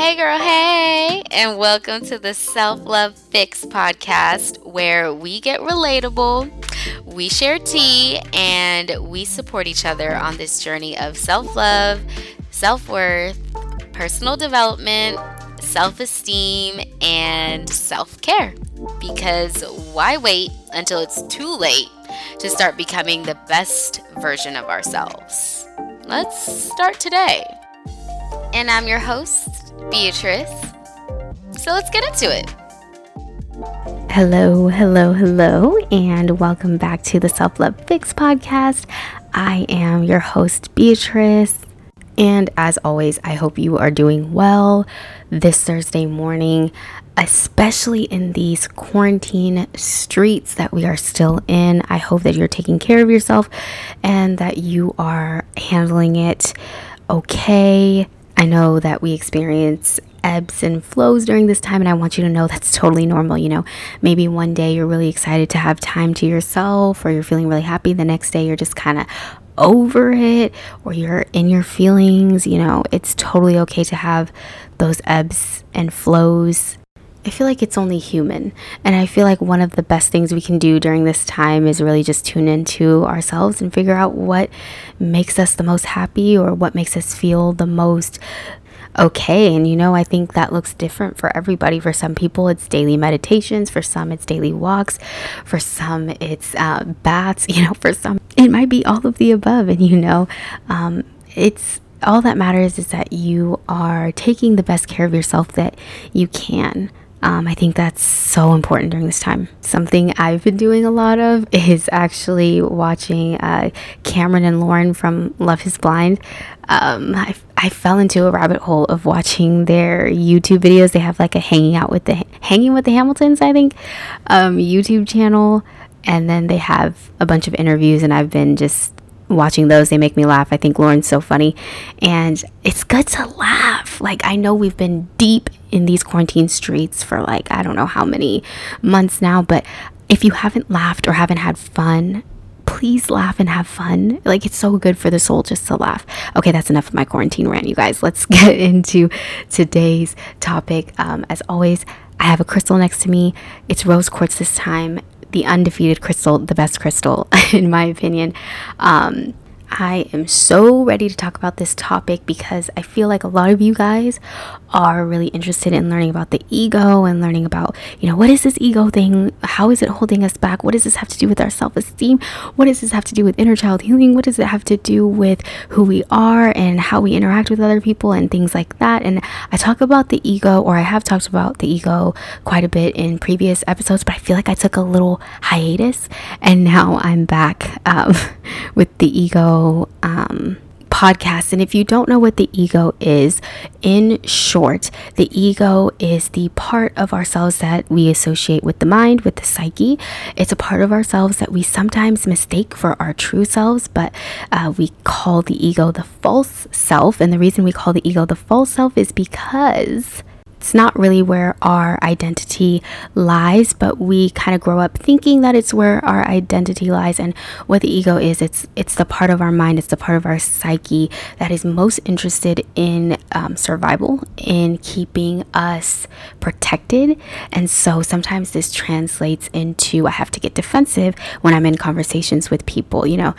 Hey, girl, hey, and welcome to the Self Love Fix podcast where we get relatable, we share tea, and we support each other on this journey of self love, self worth, personal development, self esteem, and self care. Because why wait until it's too late to start becoming the best version of ourselves? Let's start today. And I'm your host, Beatrice. So let's get into it. Hello, hello, hello, and welcome back to the Self Love Fix podcast. I am your host, Beatrice. And as always, I hope you are doing well this Thursday morning, especially in these quarantine streets that we are still in. I hope that you're taking care of yourself and that you are handling it okay. I know that we experience ebbs and flows during this time, and I want you to know that's totally normal. You know, maybe one day you're really excited to have time to yourself, or you're feeling really happy. The next day you're just kind of over it or you're in your feelings, you know, it's totally okay to have those ebbs and flows. I feel like it's only human. And I feel like one of the best things we can do during this time is really just tune into ourselves and figure out what makes us the most happy or what makes us feel the most okay. And you know, I think that looks different for everybody. For some people, it's daily meditations. For some, it's daily walks. For some, it's uh, baths. You know, for some, it might be all of the above. And you know, um, it's all that matters is that you are taking the best care of yourself that you can. Um, I think that's so important during this time. Something I've been doing a lot of is actually watching uh, Cameron and Lauren from Love Is Blind. Um, I, I fell into a rabbit hole of watching their YouTube videos. They have like a hanging out with the hanging with the Hamiltons, I think, um, YouTube channel, and then they have a bunch of interviews. And I've been just watching those they make me laugh i think lauren's so funny and it's good to laugh like i know we've been deep in these quarantine streets for like i don't know how many months now but if you haven't laughed or haven't had fun please laugh and have fun. Like it's so good for the soul just to laugh. Okay that's enough of my quarantine rant you guys. Let's get into today's topic. Um, as always i have a crystal next to me. It's rose quartz this time. The undefeated crystal, the best crystal, in my opinion. Um, I am so ready to talk about this topic because I feel like a lot of you guys are really interested in learning about the ego and learning about, you know, what is this ego thing? How is it holding us back? What does this have to do with our self esteem? What does this have to do with inner child healing? What does it have to do with who we are and how we interact with other people and things like that? And I talk about the ego, or I have talked about the ego quite a bit in previous episodes, but I feel like I took a little hiatus and now I'm back um, with the ego um, podcast. And if you don't know what the ego is, in short, the ego is the part of ourselves that we associate with the mind, with the psyche. It's a part of ourselves that we sometimes mistake for our true selves, but uh, we call the ego the false self. And the reason we call the ego the false self is because it's not really where our identity lies, but we kind of grow up thinking that it's where our identity lies. And what the ego is, it's it's the part of our mind, it's the part of our psyche that is most interested in um, survival, in keeping us protected. And so sometimes this translates into I have to get defensive when I'm in conversations with people. You know,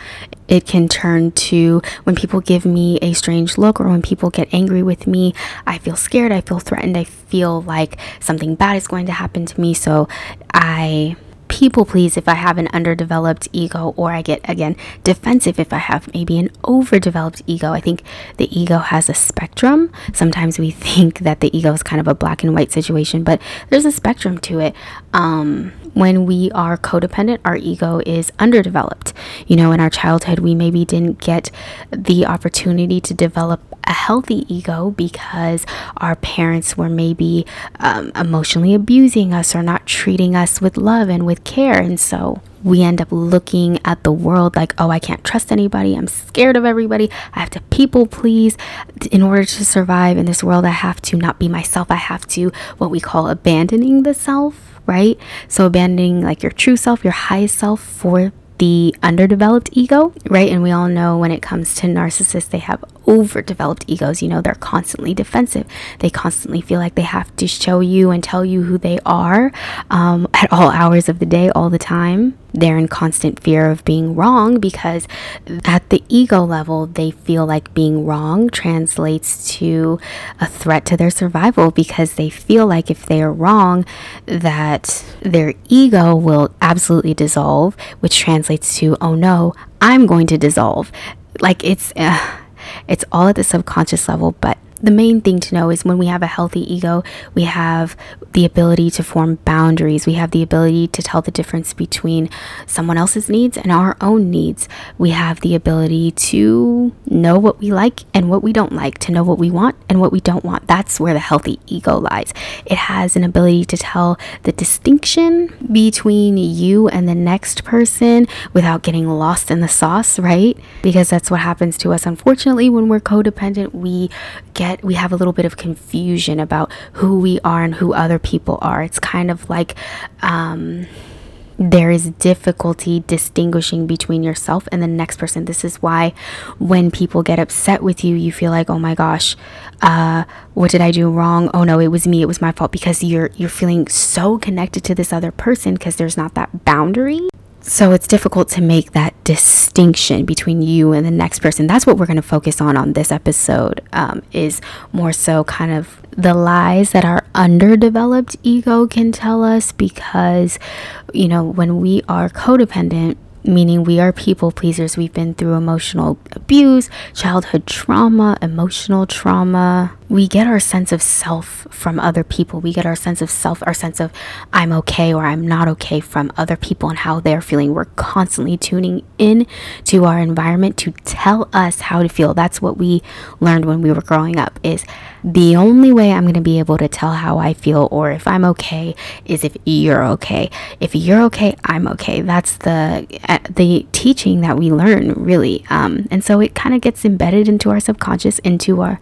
it can turn to when people give me a strange look or when people get angry with me, I feel scared, I feel threatened, I feel like something bad is going to happen to me. So I people please if I have an underdeveloped ego, or I get again defensive if I have maybe an overdeveloped ego. I think the ego has a spectrum. Sometimes we think that the ego is kind of a black and white situation, but there's a spectrum to it. Um, when we are codependent, our ego is underdeveloped. You know, in our childhood, we maybe didn't get the opportunity to develop a healthy ego because our parents were maybe um, emotionally abusing us or not treating us with love and with care. And so we end up looking at the world like, oh, I can't trust anybody. I'm scared of everybody. I have to people please. In order to survive in this world, I have to not be myself. I have to, what we call abandoning the self, right? So abandoning like your true self, your highest self for the underdeveloped ego, right? And we all know when it comes to narcissists, they have overdeveloped egos, you know, they're constantly defensive. They constantly feel like they have to show you and tell you who they are um, at all hours of the day, all the time. They're in constant fear of being wrong because at the ego level, they feel like being wrong translates to a threat to their survival because they feel like if they are wrong, that their ego will absolutely dissolve, which translates to, oh no, I'm going to dissolve. Like it's. Uh, it's all at the subconscious level, but the main thing to know is when we have a healthy ego, we have the ability to form boundaries. We have the ability to tell the difference between someone else's needs and our own needs. We have the ability to know what we like and what we don't like, to know what we want and what we don't want. That's where the healthy ego lies. It has an ability to tell the distinction between you and the next person without getting lost in the sauce, right? Because that's what happens to us. Unfortunately, when we're codependent, we get we have a little bit of confusion about who we are and who other people are. It's kind of like um, there is difficulty distinguishing between yourself and the next person. This is why when people get upset with you, you feel like, oh my gosh, uh, what did I do wrong? Oh no, it was me. It was my fault because you're you're feeling so connected to this other person because there's not that boundary so it's difficult to make that distinction between you and the next person that's what we're going to focus on on this episode um, is more so kind of the lies that our underdeveloped ego can tell us because you know when we are codependent meaning we are people pleasers. We've been through emotional abuse, childhood trauma, emotional trauma. We get our sense of self from other people. We get our sense of self, our sense of I'm okay or I'm not okay from other people and how they're feeling. We're constantly tuning in to our environment to tell us how to feel. That's what we learned when we were growing up is the only way I'm going to be able to tell how I feel or if I'm okay is if you're okay. If you're okay, I'm okay. That's the uh, the teaching that we learn really. Um, and so it kind of gets embedded into our subconscious, into our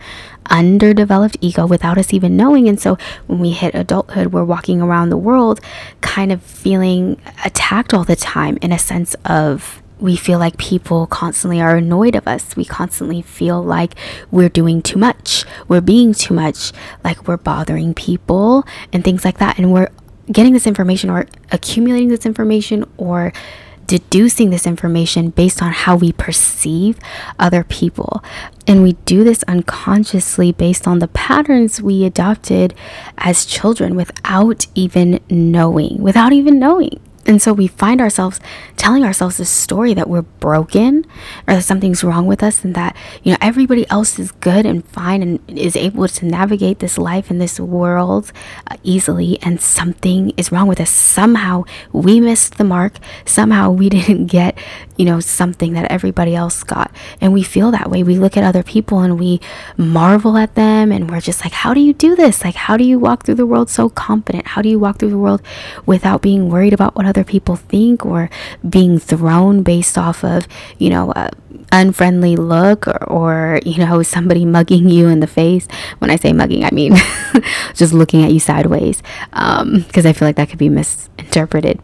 underdeveloped ego without us even knowing. And so when we hit adulthood, we're walking around the world kind of feeling attacked all the time in a sense of we feel like people constantly are annoyed of us. We constantly feel like we're doing too much, we're being too much, like we're bothering people and things like that. And we're getting this information or accumulating this information or deducing this information based on how we perceive other people. And we do this unconsciously based on the patterns we adopted as children without even knowing, without even knowing. And so we find ourselves telling ourselves this story that we're broken or that something's wrong with us and that, you know, everybody else is good and fine and is able to navigate this life and this world uh, easily and something is wrong with us. Somehow we missed the mark. Somehow we didn't get, you know, something that everybody else got. And we feel that way. We look at other people and we marvel at them and we're just like, how do you do this? Like, how do you walk through the world so confident? How do you walk through the world without being worried about what other people think or being thrown based off of, you know, a unfriendly look or, or you know, somebody mugging you in the face. When I say mugging, I mean just looking at you sideways because um, I feel like that could be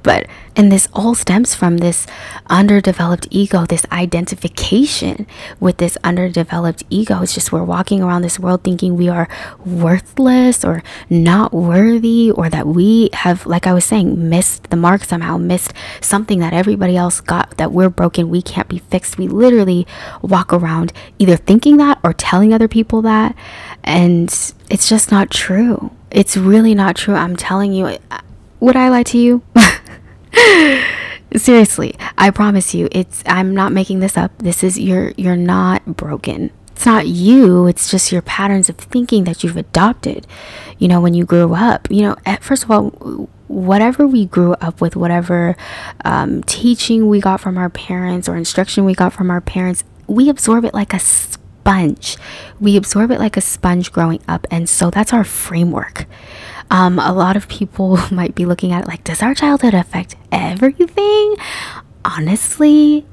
But and this all stems from this underdeveloped ego, this identification with this underdeveloped ego. It's just we're walking around this world thinking we are worthless or not worthy, or that we have, like I was saying, missed the mark somehow, missed something that everybody else got, that we're broken, we can't be fixed. We literally walk around either thinking that or telling other people that. And it's just not true. It's really not true. I'm telling you. Would I lie to you? Seriously, I promise you, it's I'm not making this up. This is you're you're not broken. It's not you, it's just your patterns of thinking that you've adopted. You know, when you grew up, you know, at, first of all, whatever we grew up with, whatever um, teaching we got from our parents or instruction we got from our parents, we absorb it like a sponge. We absorb it like a sponge growing up. And so that's our framework. Um, a lot of people might be looking at it like, does our childhood affect everything? Honestly,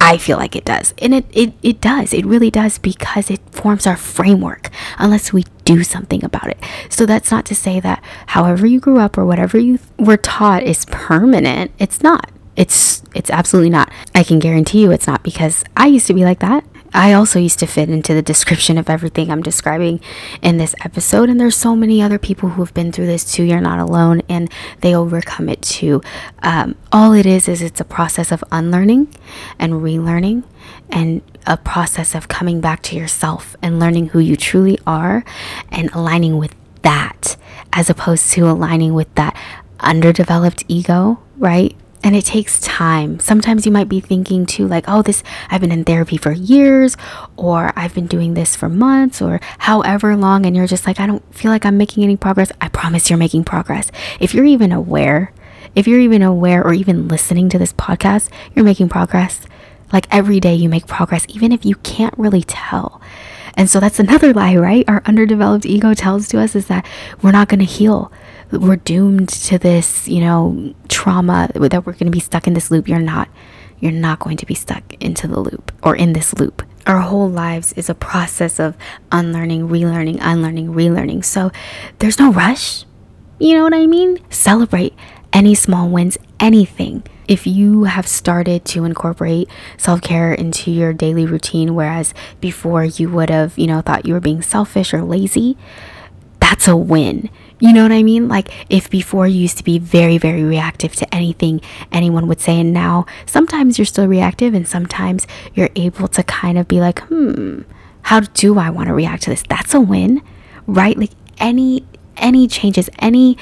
I feel like it does. And it, it, it does. It really does because it forms our framework unless we do something about it. So that's not to say that however you grew up or whatever you were taught is permanent. It's not. It's it's absolutely not. I can guarantee you it's not because I used to be like that I also used to fit into the description of everything I'm describing in this episode. And there's so many other people who have been through this too. You're not alone and they overcome it too. Um, all it is, is it's a process of unlearning and relearning and a process of coming back to yourself and learning who you truly are and aligning with that as opposed to aligning with that underdeveloped ego, right? And it takes time. Sometimes you might be thinking too, like, oh, this, I've been in therapy for years, or I've been doing this for months, or however long. And you're just like, I don't feel like I'm making any progress. I promise you're making progress. If you're even aware, if you're even aware or even listening to this podcast, you're making progress. Like every day you make progress, even if you can't really tell. And so that's another lie, right? Our underdeveloped ego tells to us is that we're not going to heal we're doomed to this, you know, trauma that we're going to be stuck in this loop. You're not. You're not going to be stuck into the loop or in this loop. Our whole lives is a process of unlearning, relearning, unlearning, relearning. So there's no rush. You know what I mean? Celebrate any small wins, anything. If you have started to incorporate self care into your daily routine, whereas before you would have, you know, thought you were being selfish or lazy, that's a win. You know what I mean? Like if before you used to be very, very reactive to anything anyone would say, and now sometimes you're still reactive, and sometimes you're able to kind of be like, hmm, how do I want to react to this? That's a win, right? Like any any changes, any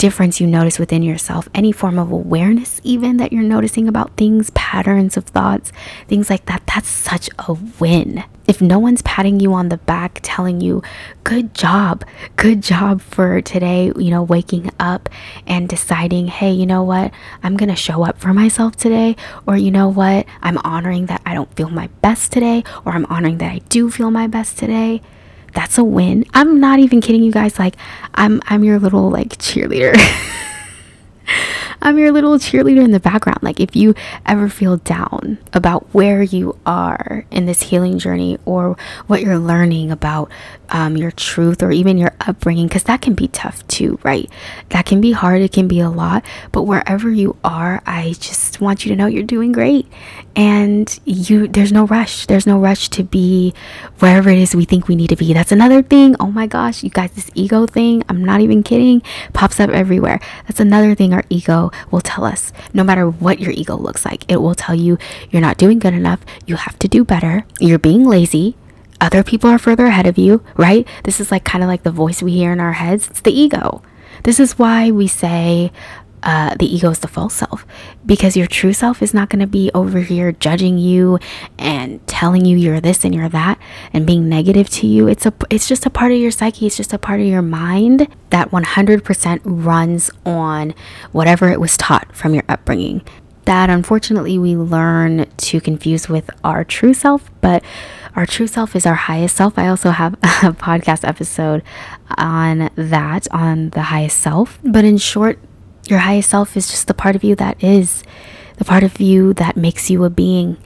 difference you notice within yourself, any form of awareness, even that you're noticing about things, patterns of thoughts, things like that, that's such a win. If no one's patting you on the back, telling you, good job, good job for today, you know, waking up and deciding, hey, you know what, I'm gonna show up for myself today, or you know what, I'm honoring that I don't feel my best today, or I'm honoring that I do feel my best today that's a win. I'm not even kidding you guys. Like, I'm I'm your little like cheerleader. I'm your little cheerleader in the background. Like, if you ever feel down about where you are in this healing journey or what you're learning about um, your truth or even your upbringing, because that can be tough too, right? That can be hard. It can be a lot. But wherever you are, I just want you to know you're doing great. And you, there's no rush. There's no rush to be wherever it is we think we need to be. That's another thing. Oh my gosh, you guys, this ego thing, I'm not even kidding, pops up everywhere. That's another thing our will tell us no matter what your ego looks like. It will tell you you're not doing good enough, you have to do better, you're being lazy, other people are further ahead of you, right? This is like kind of like the voice we hear in our heads. It's the ego. This is why we say, uh, the ego is the false self because your true self is not going to be over here judging you and telling you you're this and you're that and being negative to you it's a it's just a part of your psyche it's just a part of your mind that 100% runs on whatever it was taught from your upbringing that unfortunately we learn to confuse with our true self but our true self is our highest self. I also have a podcast episode on that, on the highest self. But in short, your highest self is just the part of you that is, the part of you that makes you a being,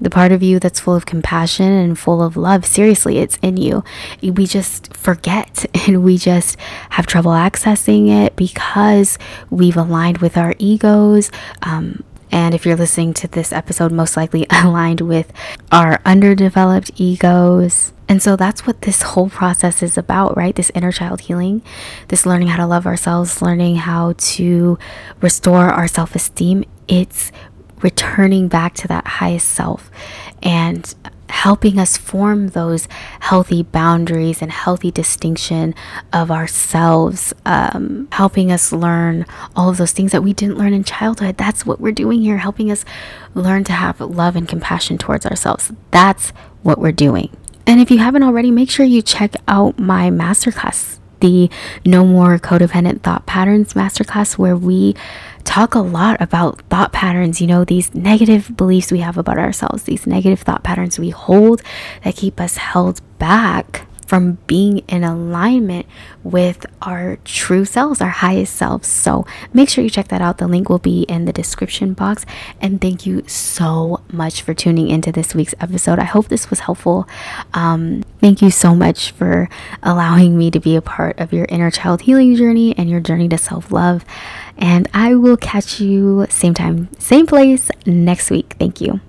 the part of you that's full of compassion and full of love. Seriously, it's in you. We just forget and we just have trouble accessing it because we've aligned with our egos. Um, and if you're listening to this episode, most likely aligned with our underdeveloped egos. And so that's what this whole process is about, right? This inner child healing, this learning how to love ourselves, learning how to restore our self esteem. It's returning back to that highest self and helping us form those healthy boundaries and healthy distinction of ourselves, um, helping us learn all of those things that we didn't learn in childhood. That's what we're doing here, helping us learn to have love and compassion towards ourselves. That's what we're doing. And if you haven't already, make sure you check out my masterclass, the No More Codependent Thought Patterns Masterclass, where we talk a lot about thought patterns, you know, these negative beliefs we have about ourselves, these negative thought patterns we hold that keep us held back from being in alignment with our true selves, our highest selves. So make sure you check that out. The link will be in the description box. And thank you so much for tuning into this week's episode. I hope this was helpful. Um, thank you so much for allowing me to be a part of your inner child healing journey and your journey to self love. And I will catch you same time, same place next week. Thank you.